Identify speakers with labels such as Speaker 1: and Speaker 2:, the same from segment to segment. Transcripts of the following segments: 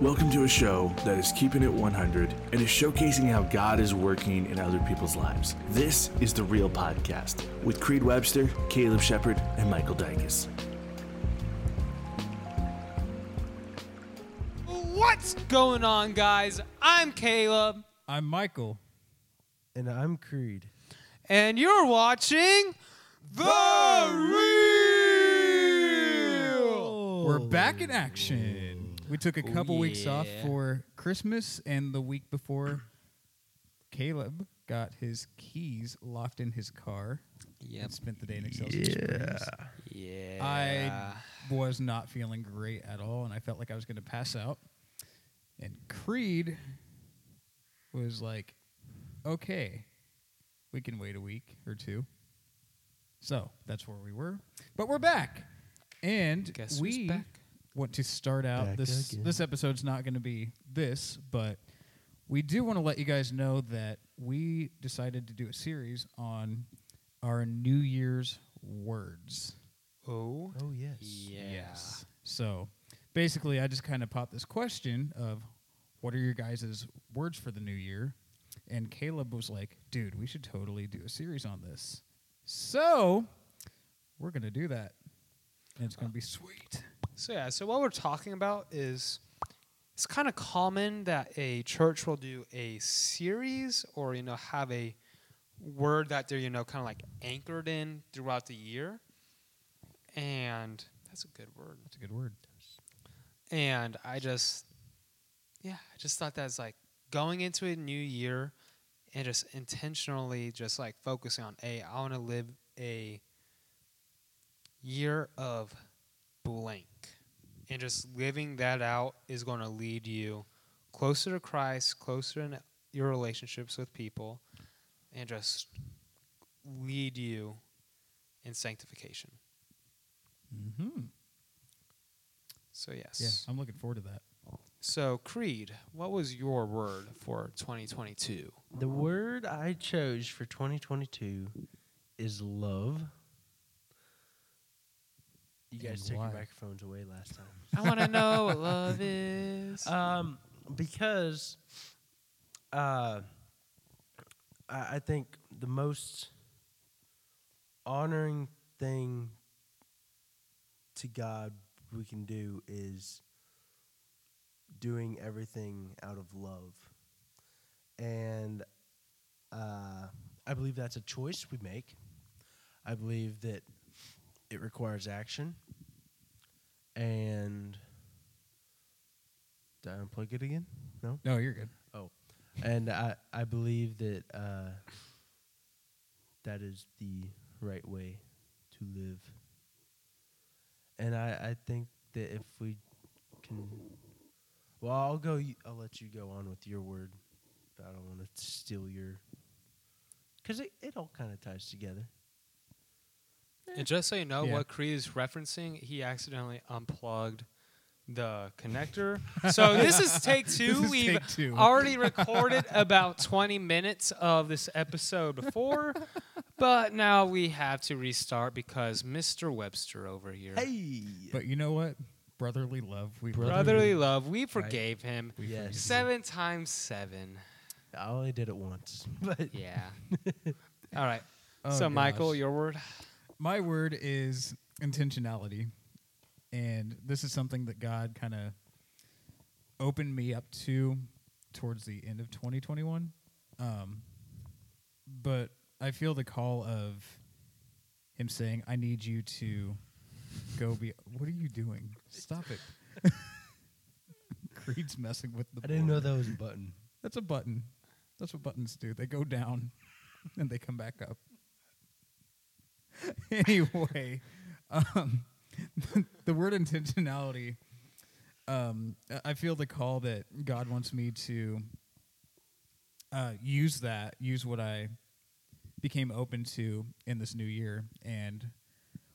Speaker 1: Welcome to a show that is keeping it 100 and is showcasing how God is working in other people's lives. This is The Real Podcast with Creed Webster, Caleb Shepard, and Michael Dykes.
Speaker 2: What's going on, guys? I'm Caleb,
Speaker 3: I'm Michael.
Speaker 4: And I'm Creed.
Speaker 2: and you're watching The Real.
Speaker 3: We're back in action. We took a oh, couple weeks off for Christmas, and the week before, Caleb got his keys locked in his car
Speaker 2: Yep.
Speaker 3: and spent the day in Excelsior Springs.
Speaker 2: Yeah.
Speaker 3: I was not feeling great at all, and I felt like I was going to pass out. And Creed was like, okay, we can wait a week or two. So that's where we were. But we're back. And
Speaker 2: Guess
Speaker 3: we
Speaker 2: back?
Speaker 3: Want to start out
Speaker 4: Back
Speaker 3: this
Speaker 4: again.
Speaker 3: this episode's not going to be this, but we do want to let you guys know that we decided to do a series on our New Year's words.
Speaker 2: Oh.
Speaker 4: Oh, yes.
Speaker 2: Yeah.
Speaker 3: So basically, I just kind of popped this question of what are your guys' words for the new year? And Caleb was like, dude, we should totally do a series on this. So we're going to do that. And it's going to be sweet.
Speaker 2: So yeah, so what we're talking about is it's kind of common that a church will do a series or you know have a word that they're you know kind of like anchored in throughout the year. And that's a good word.
Speaker 3: That's a good word.
Speaker 2: And I just, yeah, I just thought that's like going into a new year and just intentionally just like focusing on, a, I want to live a year of blank. And just living that out is going to lead you closer to Christ, closer in your relationships with people, and just lead you in sanctification.
Speaker 3: Mm-hmm.
Speaker 2: So, yes.
Speaker 3: Yeah, I'm looking forward to that.
Speaker 2: So, Creed, what was your word for 2022?
Speaker 4: The word I chose for 2022 is love. You guys took your microphones away last time.
Speaker 2: I want to know what love is.
Speaker 4: Um, because uh, I, I think the most honoring thing to God we can do is doing everything out of love. And uh, I believe that's a choice we make. I believe that it requires action. And did I unplug it again? No.
Speaker 3: No, you're good.
Speaker 4: Oh, and I, I believe that uh, that is the right way to live. And I, I think that if we can, well, I'll go. I'll let you go on with your word. But I don't want to steal your, because it, it all kind of ties together.
Speaker 2: And just so you know,
Speaker 3: Yeah.
Speaker 2: what Creed is referencing, he accidentally unplugged the connector. So, this is take two.
Speaker 3: This is
Speaker 2: We've
Speaker 3: take two.
Speaker 2: already recorded about 20 minutes of this episode before, but now we have to restart because Mr. Webster over here.
Speaker 4: Hey,
Speaker 3: But you know what? Brotherly love. We
Speaker 2: Brotherly love, we forgave him.
Speaker 3: We
Speaker 4: Yes.
Speaker 3: forgive you.
Speaker 2: Seven times seven.
Speaker 4: I only did it once, but
Speaker 2: Yeah. All right.
Speaker 3: Oh,
Speaker 2: so, Michael,
Speaker 3: gosh.
Speaker 2: your word?
Speaker 3: My word is intentionality. And this is something that God kind of opened me up to towards the end of 2021. Um, but I feel the call of him saying, I need you to go be. What are you doing? Stop it. Creed's messing with the
Speaker 4: I didn't know that was a button.
Speaker 3: That's a button. That's what buttons do. They go down and they come back up. anyway, um, the word intentionality, um, I- feel the call that God wants me to uh, use that, use what I became open to in this new year. And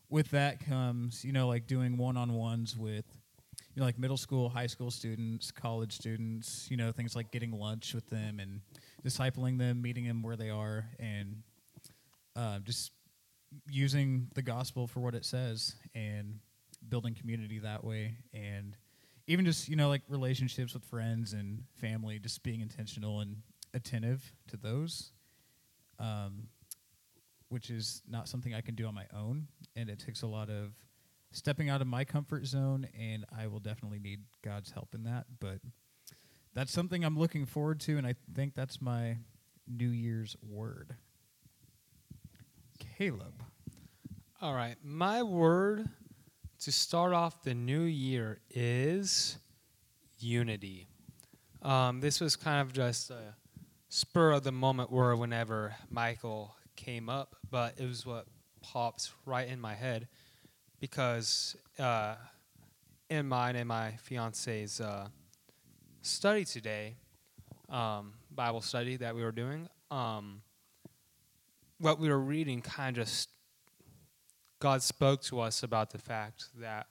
Speaker 3: with that comes, you know, like doing one on ones with you know, like middle school, high school students, college students, you know, things like getting lunch with them and discipling them, meeting them where they are, and uh, just using the gospel for what it says and building community that way. And even just you know like relationships with friends and family, just being intentional and attentive to those, um, which is not something I can do on my own, and it takes a lot of stepping out of my comfort zone, and I will definitely need God's help in that. But that's something I'm looking forward to, and I think that's my New Year's word. Caleb.
Speaker 2: All right. My word to start off the new year is unity. Um, this was kind of just a spur of the moment word whenever Michael came up, but it was what pops right in my head because uh, in mine and my fiance's uh, study today, um, Bible study that we were doing, um, what we were reading kind of just God spoke to us about the fact that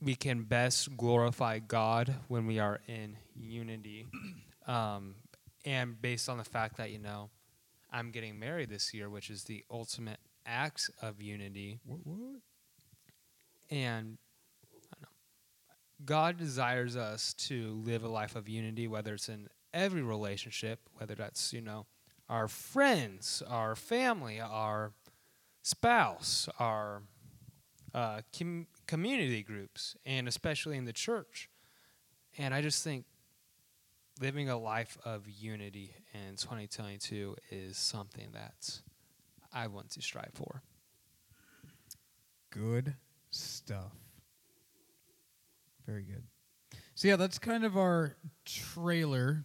Speaker 2: we can best glorify God when we are in unity. Um, and based on the fact that, you know, I'm getting married this year, which is the ultimate act of unity.
Speaker 3: What? what?
Speaker 2: And I don't know, God desires us to live a life of unity, whether it's in every relationship, whether that's, you know, our friends, our family, our spouse, our uh, com- community groups, and especially in the church. And I just think living a life of unity in 2022 is something that I want to strive for.
Speaker 3: Good stuff. Very good. So yeah, that's kind of our trailer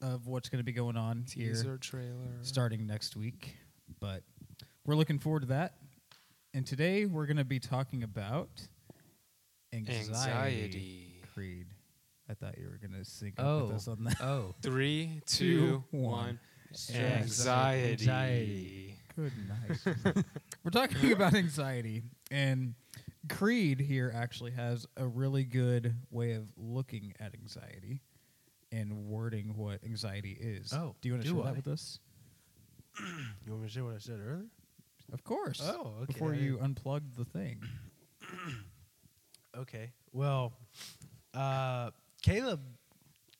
Speaker 3: of what's going to be going on here
Speaker 2: Teaser trailer.
Speaker 3: starting next week. But we're looking forward to that. And today we're going to be talking about anxiety.
Speaker 2: Anxiety.
Speaker 3: Creed. I thought you were going to sync
Speaker 4: Oh.
Speaker 3: up with oh, us on that.
Speaker 4: Oh.
Speaker 2: Three,
Speaker 3: Two,
Speaker 2: two,
Speaker 3: one.
Speaker 2: one. Anxiety.
Speaker 4: Anxiety.
Speaker 3: Good night. We're talking about anxiety, and Creed here actually has a really good way of looking at anxiety and wording what anxiety is.
Speaker 4: Oh,
Speaker 3: do you want to
Speaker 4: do
Speaker 3: share
Speaker 4: I?
Speaker 3: that with us?
Speaker 4: You want me to say what I said earlier?
Speaker 3: Of course.
Speaker 4: Oh, okay.
Speaker 3: Before you unplugged the thing.
Speaker 4: Okay. Well, uh, Caleb,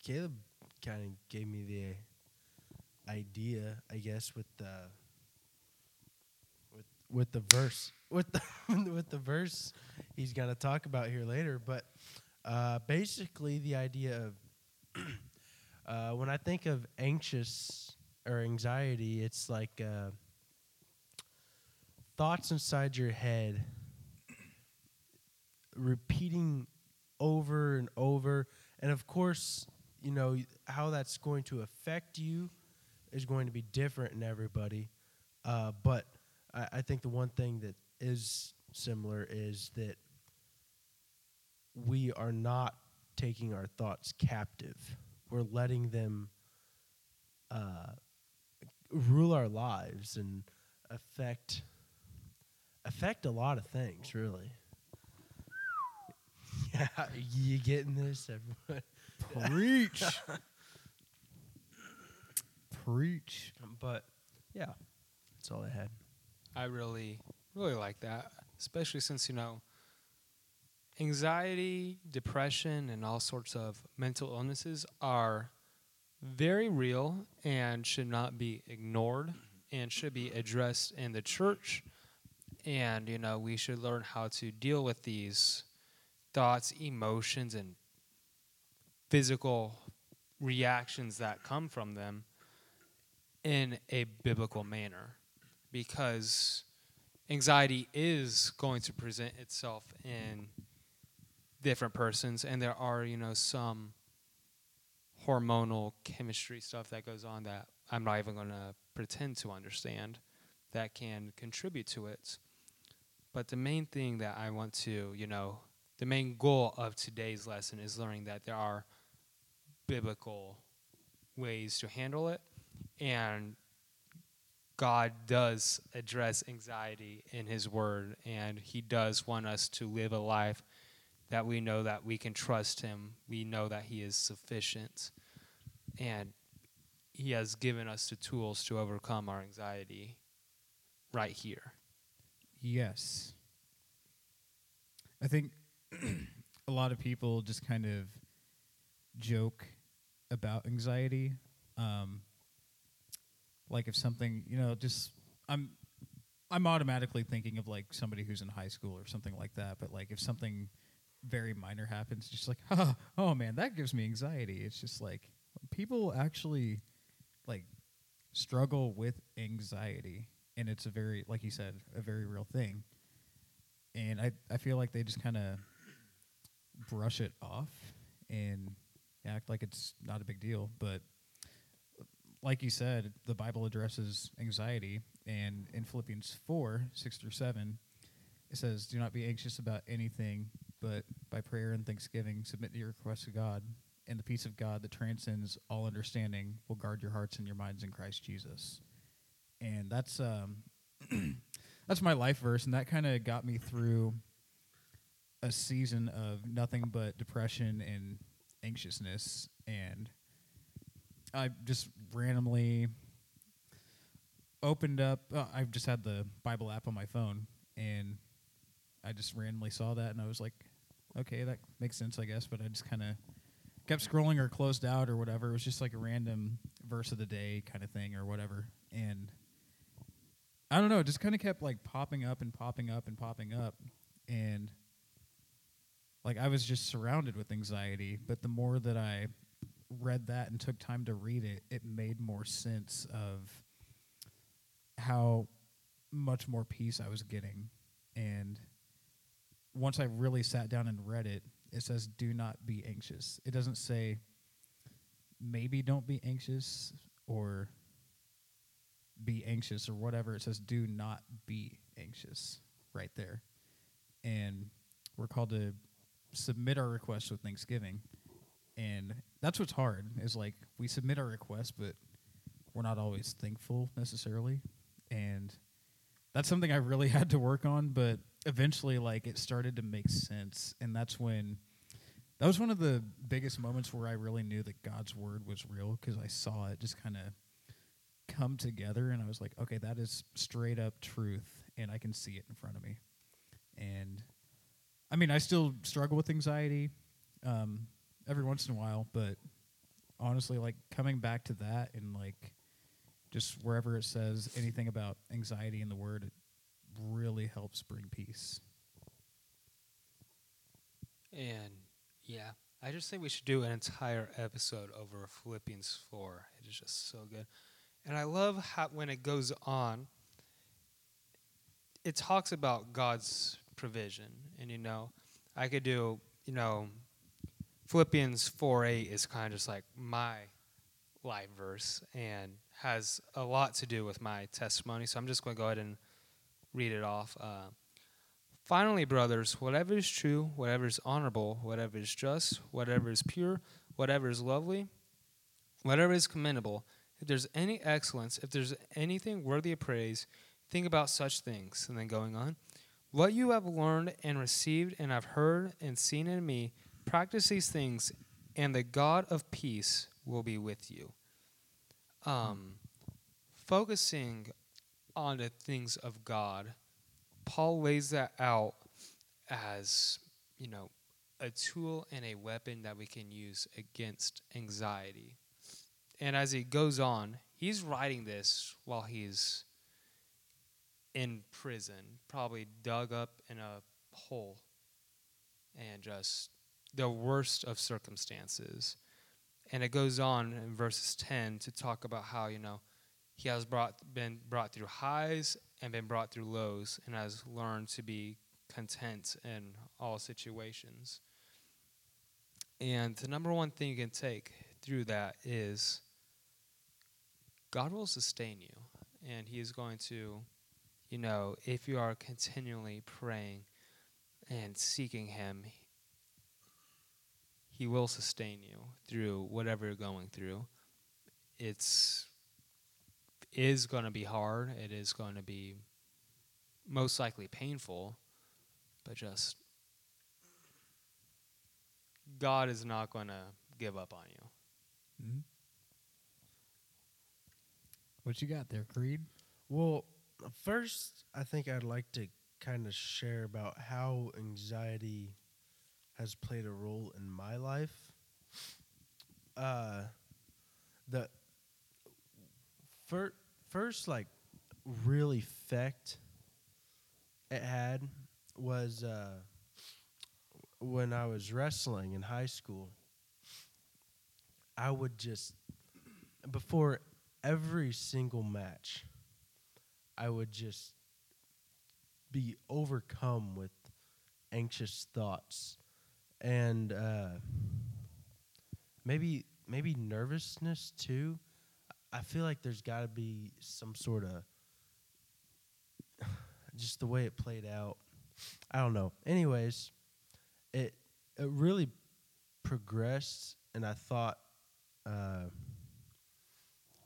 Speaker 4: Caleb kind of gave me the idea, I guess, with the with with the verse with the with the verse he's gonna talk about here later. But uh, basically, the idea of uh, when I think of anxious or anxiety, it's like uh, thoughts inside your head repeating over and over. And of course, you know, how that's going to affect you is going to be different in everybody. Uh, but I, I think the one thing that is similar is that we are not taking our thoughts captive. We're letting them uh, rule our lives and affect affect a lot of things, really. Yeah, you getting this, everyone?
Speaker 3: Preach. Preach.
Speaker 4: But yeah, that's all I had.
Speaker 2: I really, really like that, especially since, you know, anxiety, depression, and all sorts of mental illnesses are very real and should not be ignored and should be addressed in the church. And, you know, we should learn how to deal with these thoughts, emotions, and physical reactions that come from them in a biblical manner. Because anxiety is going to present itself in different persons and there are you know some hormonal chemistry stuff that goes on that i'm not even going to pretend to understand that can contribute to it but the main thing that i want to you know the main goal of today's lesson is learning that there are biblical ways to handle it and God does address anxiety in His Word, and He does want us to live a life that we know that we can trust Him. We know that He is sufficient, and He has given us the tools to overcome our anxiety right here.
Speaker 3: Yes. I think a lot of people just kind of joke about anxiety. Um, like if something, you know, just I'm I'm automatically thinking of like somebody who's in high school or something like that. But like if something very minor happens, just like, oh, oh man, that gives me anxiety. It's just like people actually like struggle with anxiety, and it's a very, like you said, a very real thing. And I I feel like they just kind of brush it off and act like it's not a big deal, but like you said, the Bible addresses anxiety, and in Philippians 4 6 through 7, it says, Do not be anxious about anything, but by prayer and thanksgiving, submit your requests to God, and the peace of God that transcends all understanding will guard your hearts and your minds in Christ Jesus. And that's um, that's my life verse, and that kind of got me through a season of nothing but depression and anxiousness and I just randomly opened up. Uh, I've just had the Bible app on my phone, and I just randomly saw that, and I was like, okay, that makes sense, I guess. But I just kind of kept scrolling or closed out or whatever. It was just like a random verse of the day kind of thing or whatever, and I don't know. It just kind of kept like popping up and popping up and popping up, and like I was just surrounded with anxiety. But the more that I read that and took time to read it, it made more sense of how much more peace I was getting. And once I really sat down and read it, it says, do not be anxious. It doesn't say, maybe don't be anxious or be anxious or whatever. It says, do not be anxious right there. And we're called to submit our requests with thanksgiving and that's what's hard is like we submit our requests but we're not always thankful necessarily and that's something i really had to work on but eventually like it started to make sense and that's when that was one of the biggest moments where i really knew that god's word was real because i saw it just kind of come together and i was like okay that is straight up truth and i can see it in front of me and i mean i still struggle with anxiety um, every once in a while, but honestly, like coming back to that and like just wherever it says anything about anxiety in the word, it really helps bring peace.
Speaker 2: And yeah, I just think we should do an entire episode over Philippians 4. It is just so good. And I love how when it goes on, it talks about God's provision. And, you know, I could do, you know, Philippians 4 8 is kind of just like my life verse and has a lot to do with my testimony. So I'm just going to go ahead and read it off. Uh, Finally, brothers, whatever is true, whatever is honorable, whatever is just, whatever is pure, whatever is lovely, whatever is commendable, if there's any excellence, if there's anything worthy of praise, think about such things. And then going on, what you have learned and received and have heard and seen in me, Practice these things, and the God of peace will be with you. Um, focusing on the things of God, Paul lays that out as, you know, a tool and a weapon that we can use against anxiety. And as he goes on, he's writing this while he's in prison, probably dug up in a hole and just the worst of circumstances. And it goes on in verses 10 to talk about how, you know, he has brought, been brought through highs and been brought through lows and has learned to be content in all situations. And the number one thing you can take through that is God will sustain you. And He is going to, you know, if you are continually praying and seeking Him, he will sustain you through whatever you're going through. It's is going to be hard. It is going to be most likely painful, but just God is not going to give up on you.
Speaker 3: Mm-hmm. What you got there, Creed?
Speaker 4: Well, first, I think I'd like to kind of share about how anxiety has played a role in my life. Uh, the fir- first like real effect it had was uh, when I was wrestling in high school. I would just before every single match, I would just be overcome with anxious thoughts and uh, maybe maybe nervousness too. I feel like there's got to be some sort of just the way it played out. I don't know. Anyways, it it really progressed, and I thought. Uh,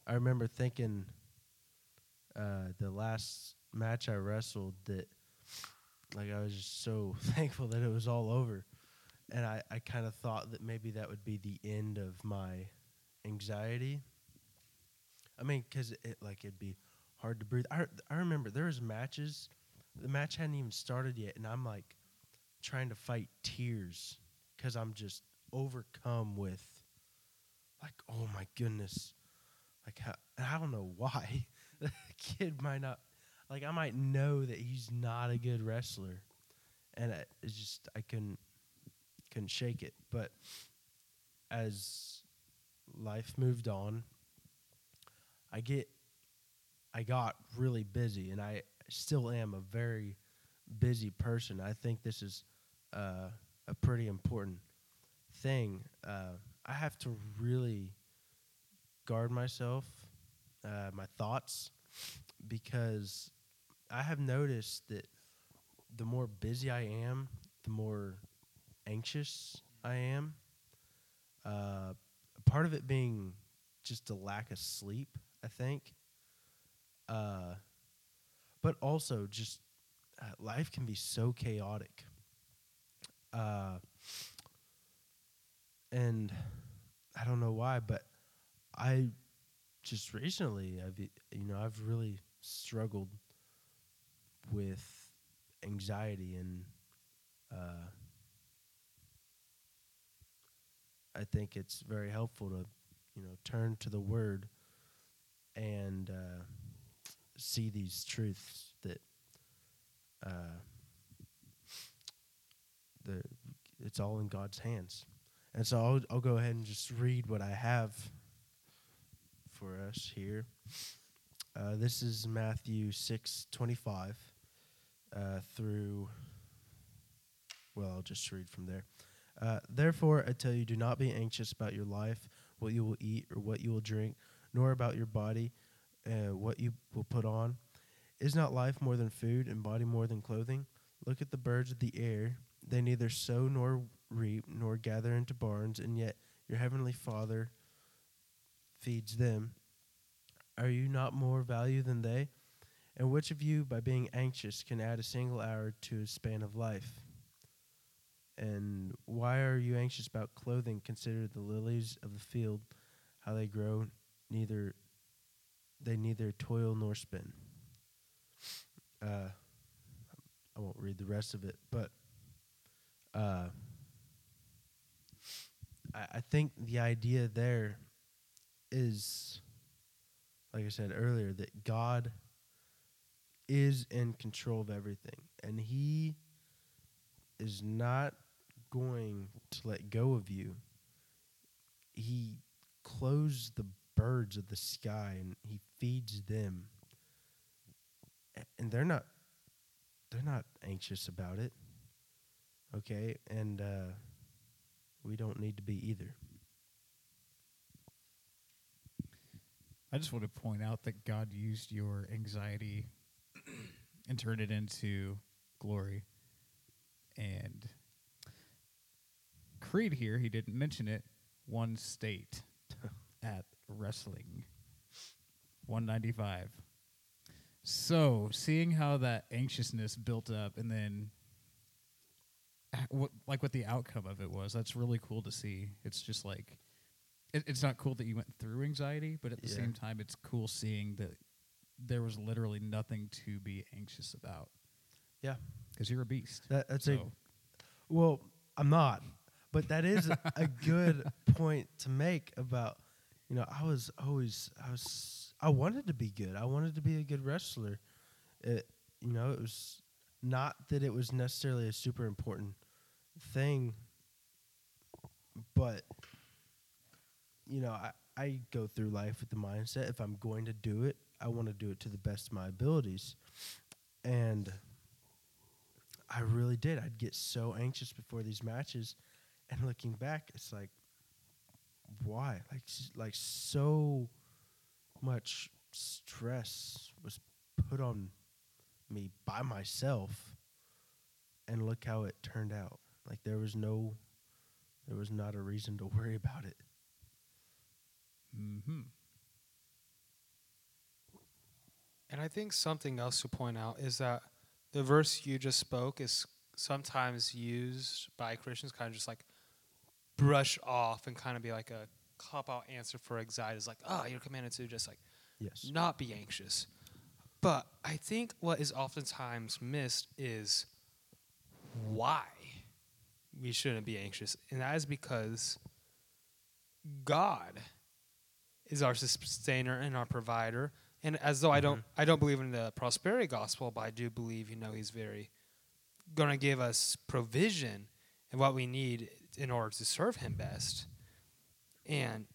Speaker 4: I remember thinking uh, the last match I wrestled that like I was just so thankful that it was all over, and I I kind of thought that maybe that would be the end of my anxiety. I mean, because it like it'd be hard to breathe. I I remember there was matches, the match hadn't even started yet, and I'm like trying to fight tears because I'm just overcome with like oh my goodness, like how, I don't know why the kid might not like I might know that he's not a good wrestler, and I, it's just I couldn't couldn't shake it. But as life moved on, I get I got really busy, and I still am a very busy person. I think this is uh, a pretty important thing. Uh, I have to really guard myself, uh, my thoughts, because I have noticed that the more busy I am, the more anxious I am. Uh, part of it being just a lack of sleep, I think. Uh, but also just uh, life can be so chaotic. Uh, and I don't know why, but I just recently, I've you know, I've really struggled with anxiety and uh, I think it's very helpful to you know turn to the Word and uh, see these truths that uh, the it's all in God's hands. And so I'll I'll go ahead and just read what I have for us here. Uh, this is Matthew six twenty five uh, through. Well, I'll just read from there. Uh, Therefore, I tell you, do not be anxious about your life, what you will eat or what you will drink, nor about your body, uh, what you will put on. Is not life more than food, and body more than clothing? Look at the birds of the air; they neither sow nor reap nor gather into barns, and yet your heavenly Father feeds them. Are you not more value than they? And which of you, by being anxious, can add a single hour to his span of life? And why are you anxious about clothing? Consider the lilies of the field, how they grow, neither they neither toil nor spin. Uh, I won't read the rest of it, but uh, I, think the idea there is, like I said earlier, that God is in control of everything, and He is not going to let go of you. He clothes the birds of the sky and he feeds them. And they're not they're not anxious about it. Okay? And uh we don't need to be either.
Speaker 3: I just want to point out that God used your anxiety and turned it into glory. And Creed here, he didn't mention it, won state at wrestling 195. So, seeing how that anxiousness built up and then what like what the outcome of it was, that's really cool to see. It's just like it, it's not cool that you went through anxiety, but at the
Speaker 4: Yeah.
Speaker 3: same time, it's cool seeing that there was literally nothing to be anxious about
Speaker 4: Yeah.
Speaker 3: because you're a beast.
Speaker 4: That, that's a Well, I'm not. But that is a, a good point to make about, you know, I was always, I was, I wanted to be good. I wanted to be a good wrestler. It, you know, it was not that it was necessarily a super important thing, but, you know, I, I go through life with the mindset if I'm going to do it, I want to do it to the best of my abilities. And I really did. I'd get so anxious before these matches, and looking back, it's like, why? Like, like so much stress was put on me by myself, and look how it turned out. Like there was no, there was not a reason to worry about it.
Speaker 3: Mm-hmm.
Speaker 2: And I think something else to point out is that the verse you just spoke is sometimes used by Christians kind of just like brush off and kind of be like a cop out answer for anxiety. is like, oh, you're commanded to just like
Speaker 4: Yes.
Speaker 2: not be anxious. But I think what is oftentimes missed is why we shouldn't be anxious. And that is because God is our sustainer and our provider. And as though I don't mm-hmm. I don't believe in the prosperity gospel, but I do believe, you know, he's very gonna give us provision and what we need in order to serve him best. And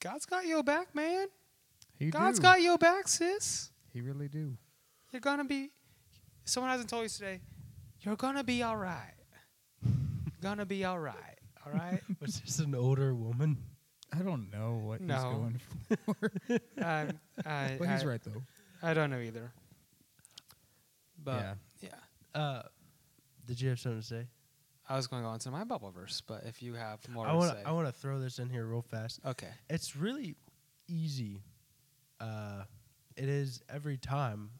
Speaker 2: God's got your back, man.
Speaker 3: He
Speaker 2: God's
Speaker 3: do.
Speaker 2: got your back, sis.
Speaker 3: He really do.
Speaker 2: You're gonna be. Someone hasn't told you today. You're gonna be all right. gonna be all right. All right.
Speaker 4: Was this an older woman?
Speaker 3: I don't know what he's going for,
Speaker 2: um, I,
Speaker 3: but he's
Speaker 2: I-
Speaker 3: right though.
Speaker 2: I don't know either. But
Speaker 3: Yeah.
Speaker 2: yeah.
Speaker 4: Uh, did you have something to say?
Speaker 2: I was going to go into my Bible verse, but if you have more
Speaker 4: I
Speaker 2: to
Speaker 4: want
Speaker 2: say,
Speaker 4: I want to throw this in here real fast.
Speaker 2: okay.
Speaker 4: It's really easy. Uh, it is every time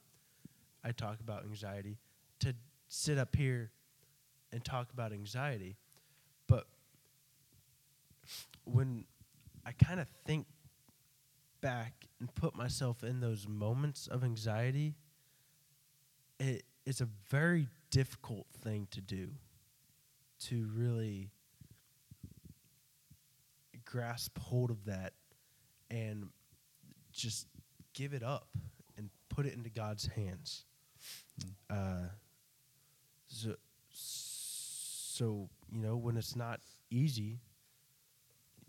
Speaker 4: I talk about anxiety to sit up here and talk about anxiety, but when I kind of think back and put myself in those moments of anxiety, it's a very difficult thing to do. To really grasp hold of that and just give it up and put it into God's hands. Uh, so, so, you know, when it's not easy,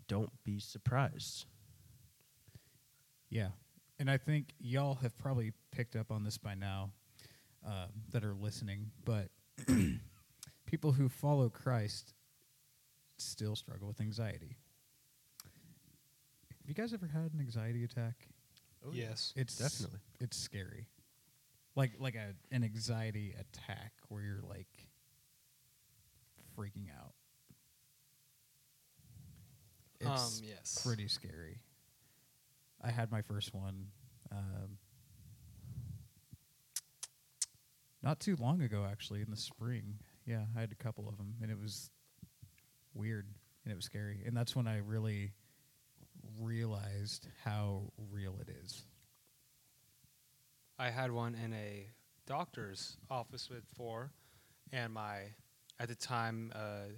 Speaker 4: don't be surprised.
Speaker 3: Yeah. And I think y'all have probably picked up on this by now uh, that are listening, but people who follow Christ still struggle with anxiety. Have you guys ever had an anxiety attack?
Speaker 2: Yes.
Speaker 3: It's
Speaker 4: Definitely.
Speaker 3: It's scary. Like like a an anxiety attack where you're like freaking out. It's
Speaker 2: um. Yes.
Speaker 3: pretty scary. I had my first one um, not too long ago, actually, in the spring. Yeah, I had a couple of them, and it was weird and it was scary. And that's when I really realized how real it is.
Speaker 2: I had one in a doctor's office with four, and my at the time uh,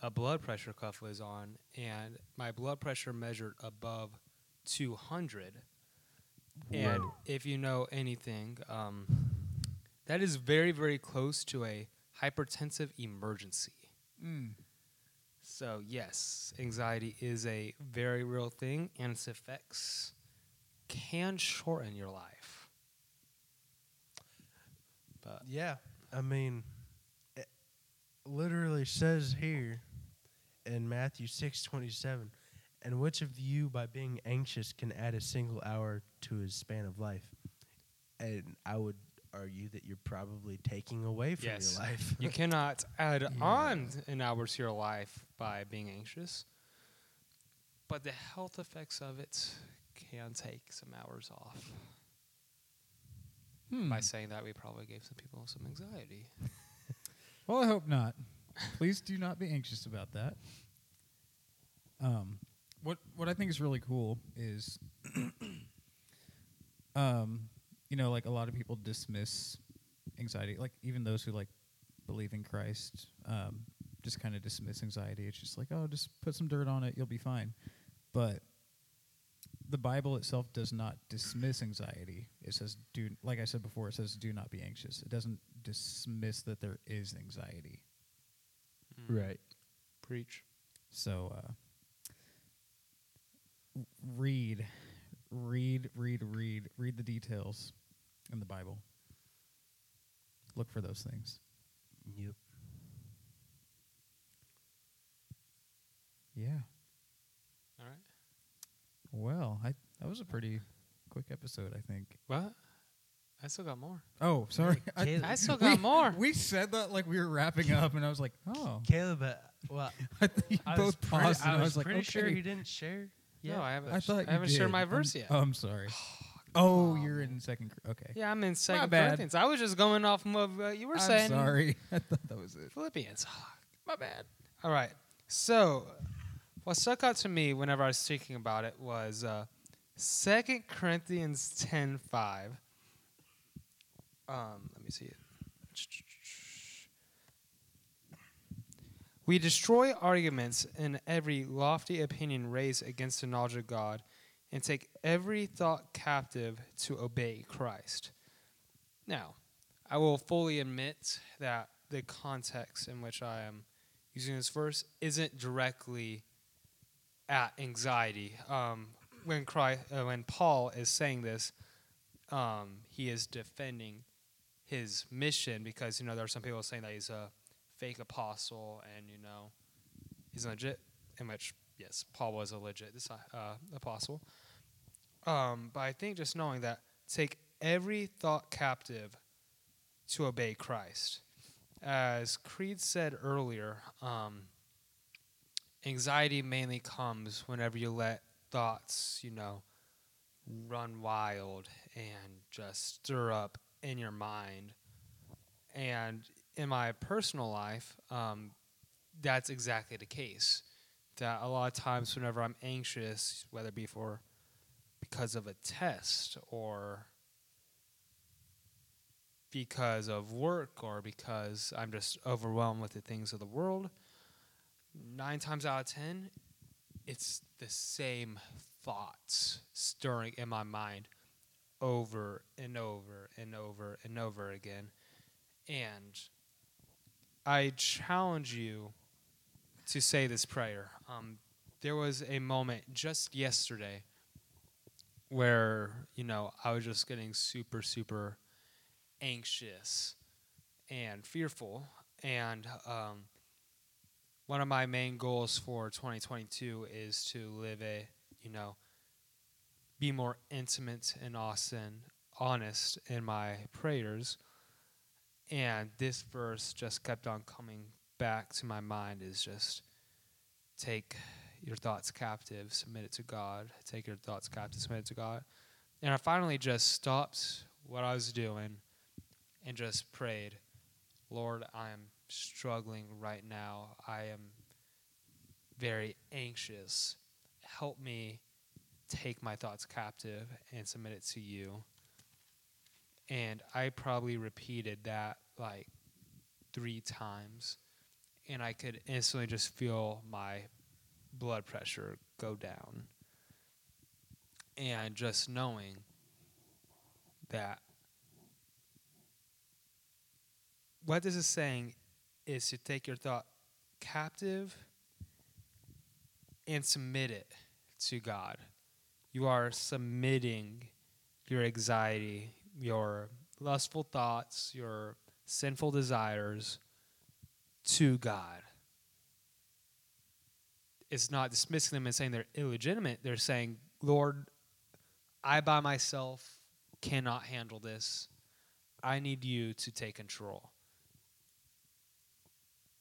Speaker 2: a blood pressure cuff was on, and my blood pressure measured above 200. And if you know anything, um, that is very very close to a hypertensive emergency. So yes, anxiety is a very real thing, and its effects can shorten your life. But
Speaker 4: Yeah, I mean, it literally says here in Matthew six twenty seven, and which of you, by being anxious, can add a single hour to his span of life? And I would argue that you're probably taking away from
Speaker 2: Yes.
Speaker 4: your life.
Speaker 2: you cannot add
Speaker 3: Yeah.
Speaker 2: on an hour to your life by being anxious. But the health effects of it can take some hours off.
Speaker 3: Hmm.
Speaker 2: By saying that, we probably gave some people some anxiety.
Speaker 3: Well, I hope not. Please do not be anxious about that. Um, what what I think is really cool is, um, you know, like a lot of people dismiss anxiety, like even those who like believe in Christ um, just kind of dismiss anxiety. It's just like, oh, just put some dirt on it, you'll be fine. But the Bible itself does not dismiss anxiety. It says, do, like I said before, it says, do not be anxious. It doesn't dismiss that there is anxiety.
Speaker 4: Right.
Speaker 2: Preach.
Speaker 3: So uh, read, read, read, read, read the details in the Bible. Look for those things.
Speaker 4: Yep.
Speaker 3: Yeah.
Speaker 2: All right.
Speaker 3: Well, I that was a pretty quick episode, I think.
Speaker 2: What? I still got more.
Speaker 3: Oh, sorry. I,
Speaker 4: Caleb-
Speaker 2: I still
Speaker 3: we,
Speaker 2: got more.
Speaker 3: We said that like we were wrapping up, and I was like, oh.
Speaker 4: Caleb, uh, well,
Speaker 3: I think you
Speaker 4: I
Speaker 3: both
Speaker 4: was pretty,
Speaker 3: paused, and
Speaker 4: I
Speaker 3: I
Speaker 4: was,
Speaker 3: was like,
Speaker 4: pretty
Speaker 3: okay.
Speaker 4: sure you didn't share.
Speaker 2: No, I haven't.
Speaker 3: I thought
Speaker 2: I haven't shared
Speaker 3: did.
Speaker 2: my
Speaker 3: I'm-
Speaker 2: verse yet.
Speaker 3: Oh, I'm sorry. Oh,
Speaker 2: Oh,
Speaker 3: you're
Speaker 2: man.
Speaker 3: in second. Okay.
Speaker 2: Yeah, I'm in Second. Corinthians. I was just going off of what you were
Speaker 3: I'm
Speaker 2: saying.
Speaker 3: sorry. I thought that was it.
Speaker 2: Philippians.
Speaker 3: My bad.
Speaker 2: All right. So, what stuck out to me whenever I was thinking about it was uh, Corinthians 10 5. Um, let me see it. We destroy arguments and every lofty opinion raised against the knowledge of God and take every thought captive to obey Christ. Now, I will fully admit that the context in which I am using this verse isn't directly at anxiety. Um, when Christ, uh, when Paul is saying this, um, he is defending his mission because you know there are some people saying that he's a fake apostle and you know he's legit. In which yes, Paul was a legit uh, apostle. Um, but I think just knowing that take every thought captive to obey Christ as Creed said earlier, um, anxiety mainly comes whenever you let thoughts, you know, run wild and just stir up in your mind. And in my personal life, um, that's exactly the case. That a lot of times, whenever I'm anxious, whether it be for because of a test or because of work or because I'm just overwhelmed with the things of the world, nine times out of ten, it's the same thoughts stirring in my mind over and over and over and over again. And I challenge you to say this prayer. Um, there was a moment just yesterday where, you know, I was just getting super, super anxious and fearful. And um, one of my main goals for 2022 is to live a, you know, be more intimate and Austin, honest in my prayers. And this verse just kept on coming back to my mind is just take your thoughts captive, submit it to God. Take your thoughts captive, submit it to God. And I finally just stopped what I was doing and just prayed, Lord, I am struggling right now. I am very anxious. Help me take my thoughts captive and submit it to you. And I probably repeated that like three times. And I could instantly just feel my blood pressure go down. And just knowing that what this is saying is to take your thought captive and submit it to God. You are submitting your anxiety, your lustful thoughts, your sinful desires to God. It's not dismissing them and saying they're illegitimate. They're saying, Lord, I by myself cannot handle this. I need you to take control.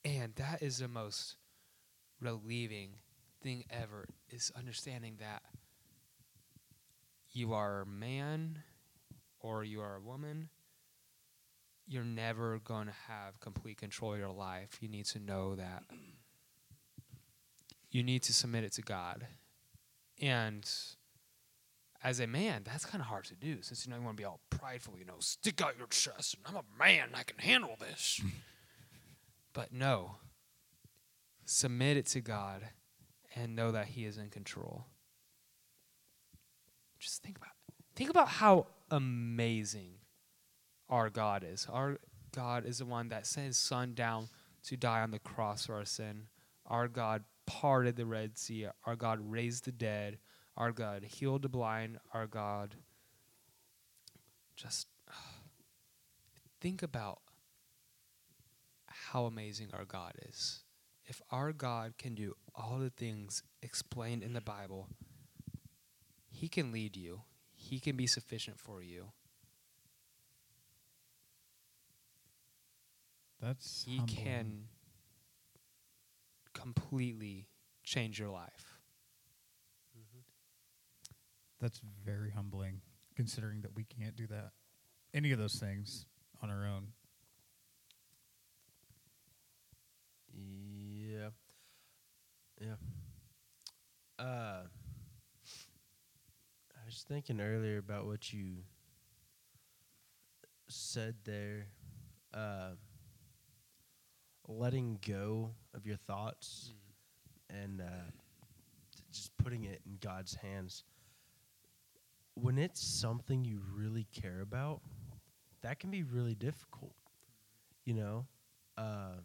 Speaker 2: And that is the most relieving thing ever is understanding that you are a man or you are a woman. You're never going to have complete control of your life. You need to know that you need to submit it to God. And as a man, that's kind of hard to do since you know you want to be all prideful, you know, stick out your chest and I'm a man, I can handle this. But no, submit it to God and know that He is in control. Just think about think about how amazing our God is. Our God is the one that sent his son down to die on the cross for our sin. Our God parted the Red Sea. Our God raised the dead. Our God healed the blind. Our God just think about how amazing our God is. If our God can do all the things explained in the Bible, He can lead you, He can be sufficient for you.
Speaker 3: That's
Speaker 2: He
Speaker 3: humbling.
Speaker 2: can completely change your life.
Speaker 3: That's very humbling, considering that we can't do that, any of those things on our own.
Speaker 4: Yeah. Yeah. Uh I was thinking earlier about what you said there. Uh letting go of your thoughts and uh just putting it in God's hands. When it's something you really care about, that can be really difficult. You know? Uh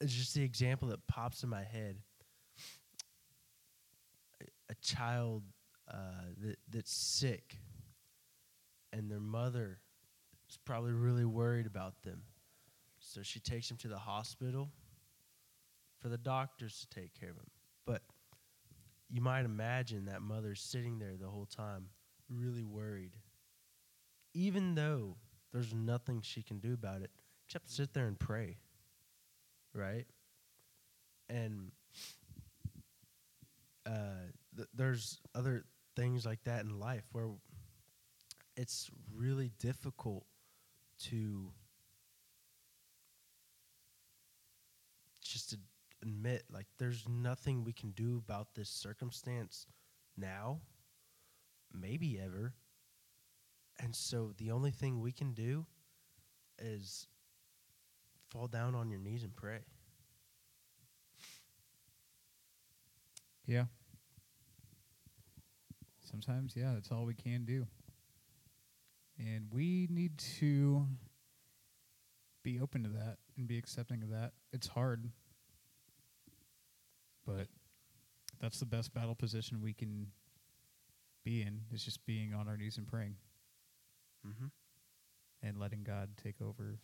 Speaker 4: it's just the example that pops in my head. A, a child uh, that that's sick, and their mother is probably really worried about them, so she takes them to the hospital for the doctors to take care of them. But you might imagine that mother's sitting there the whole time, really worried, even though there's nothing she can do about it except sit there and pray right? And uh, th- there's other things like that in life where it's really difficult to just to admit like there's nothing we can do about this circumstance now maybe ever and so the only thing we can do is fall down on your knees and pray.
Speaker 3: Yeah. Sometimes, yeah, that's all we can do. And we need to be open to that and be accepting of that. It's hard. But that's the best battle position we can be in is just being on our knees and praying
Speaker 4: Mm-hmm.
Speaker 3: and letting God take over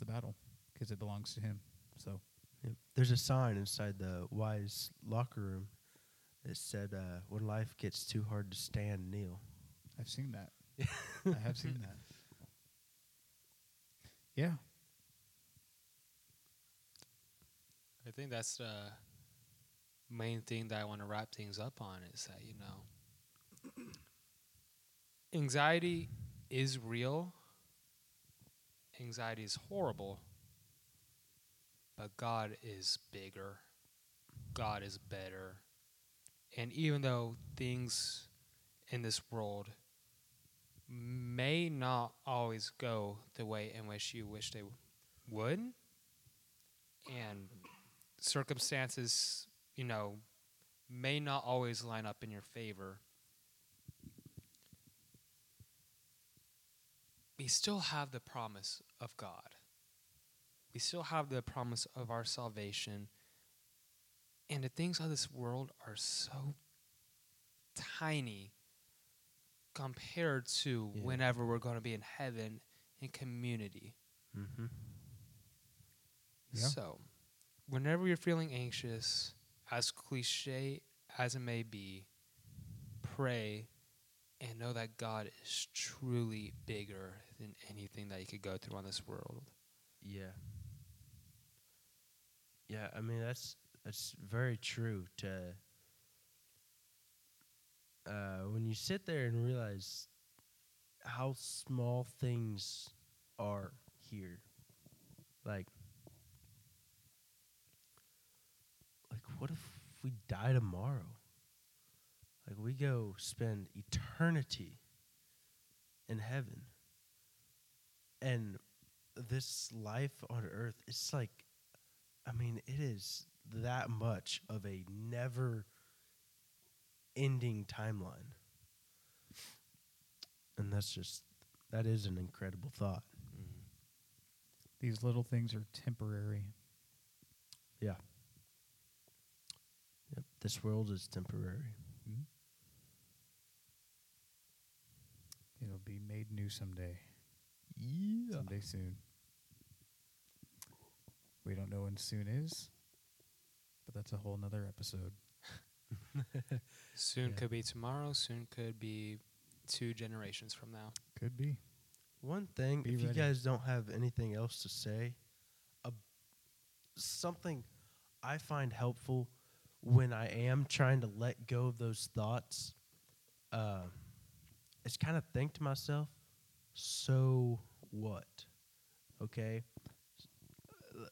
Speaker 3: the battle because it belongs to him. So,
Speaker 4: Yep. There's a sign inside the Wise locker room that said, uh, "When life gets too hard to stand, kneel."
Speaker 3: I've seen that. I have seen that. Yeah.
Speaker 2: I think that's the main thing that I want to wrap things up on is that, you know, anxiety is real, anxiety is horrible, but God is bigger, God is better. And even though things in this world may not always go the way in which you wish they would, and circumstances, you know, may not always line up in your favor, we still have the promise of God. We still have the promise of our salvation. And the things of this world are so tiny compared to
Speaker 4: Yeah.
Speaker 2: whenever we're going to be in heaven in community.
Speaker 4: Mm-hmm.
Speaker 3: Yeah.
Speaker 2: So, whenever you're feeling anxious, as cliche as it may be, pray and know that God is truly bigger than anything that you could go through on this world.
Speaker 4: Yeah. Yeah, I mean that's that's very true to uh, when you sit there and realize how small things are here. Like like what if we die tomorrow? Like we go spend eternity in heaven. And this life on earth it's like i mean it is that much of a never ending timeline and that's just that is an incredible thought mm-hmm.
Speaker 3: These little things are temporary.
Speaker 4: yeah yep this world is temporary mm-hmm.
Speaker 3: It'll be made new someday.
Speaker 4: yeah
Speaker 3: Someday soon. We don't know when soon is, but that's a whole nother episode.
Speaker 2: Soon
Speaker 4: Yeah.
Speaker 2: could be tomorrow. Soon could be two generations from now.
Speaker 3: Could be.
Speaker 4: One thing,
Speaker 3: Be
Speaker 4: if you guys don't have anything else to say, uh, something I find helpful when I am trying to let go of those thoughts uh, is kind of think to myself, so what? Okay?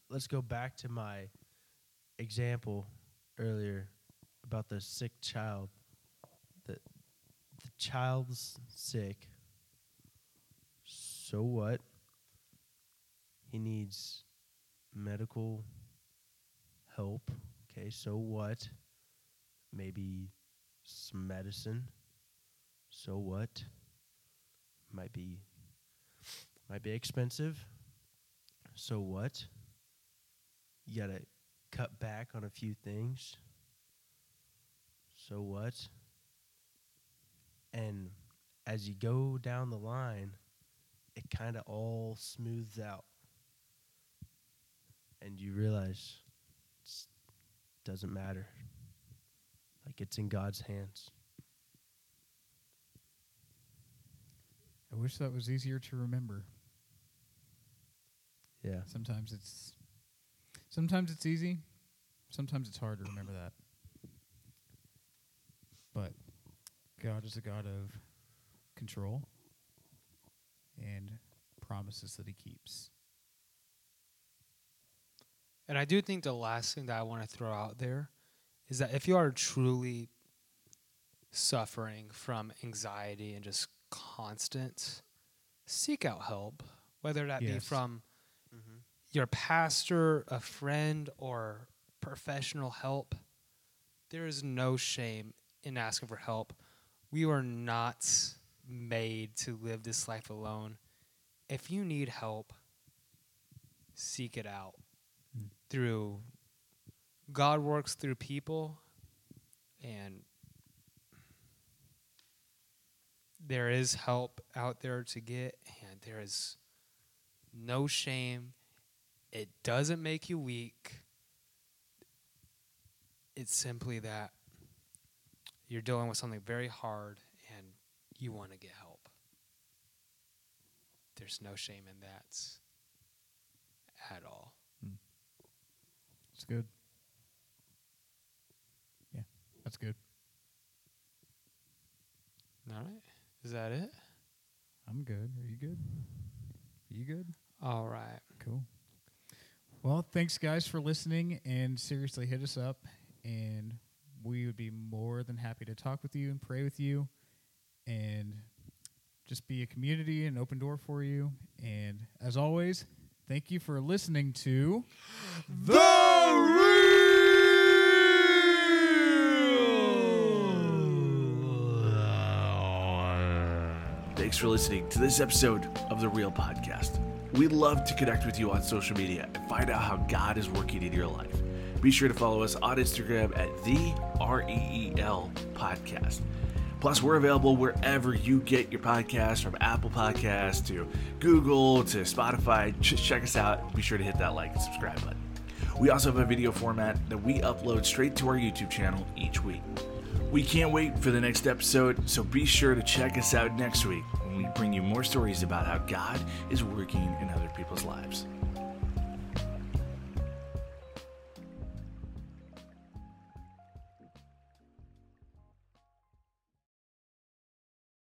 Speaker 4: Let's go back to my example earlier about the sick child. The, the child's sick. So what? He needs medical help. Okay, so what? Maybe some medicine. So what? Might be might be expensive. So what? You got to cut back on a few things. So what? And as you go down the line, it kind of all smooths out. And you realize it doesn't matter. Like it's in God's hands.
Speaker 3: I wish that was easier to remember.
Speaker 4: Yeah.
Speaker 3: Sometimes it's sometimes it's easy. Sometimes it's hard to remember that. But God is a God of control and promises that he keeps.
Speaker 2: And I do think the last thing that I want to throw out there is that if you are truly suffering from anxiety and just constant, seek out help, whether that be
Speaker 3: Yes.
Speaker 2: from mm-hmm. your pastor, a friend, or professional help. There is no shame in asking for help. We were not made to live this life alone. If you need help, seek it out
Speaker 3: Mm.
Speaker 2: through God works through people and there is help out there to get and there is no shame. It doesn't make you weak. It's simply that you're dealing with something very hard and you want to get help. There's no shame in that at all. Hmm.
Speaker 3: It's good. Yeah, that's good.
Speaker 2: All right. Is that it?
Speaker 3: I'm good. Are you good? Are you good?
Speaker 2: All right.
Speaker 3: Cool. Well, thanks guys for listening and seriously hit us up and we would be more than happy to talk with you and pray with you and just be a community and open door for you. And as always, thank you for listening to The Real.
Speaker 1: Thanks for listening to this episode of The Real Podcast. We'd love to connect with you on social media and find out how God is working in your life. Be sure to follow us on Instagram at the REEL Podcast. Plus, we're available wherever you get your podcast from Apple Podcasts to Google to Spotify. Just check us out. Be sure to hit that like and subscribe button. We also have a video format that we upload straight to our YouTube channel each week. We can't wait for the next episode, so be sure to check us out next week when we bring you more stories about how God is working in other people's lives.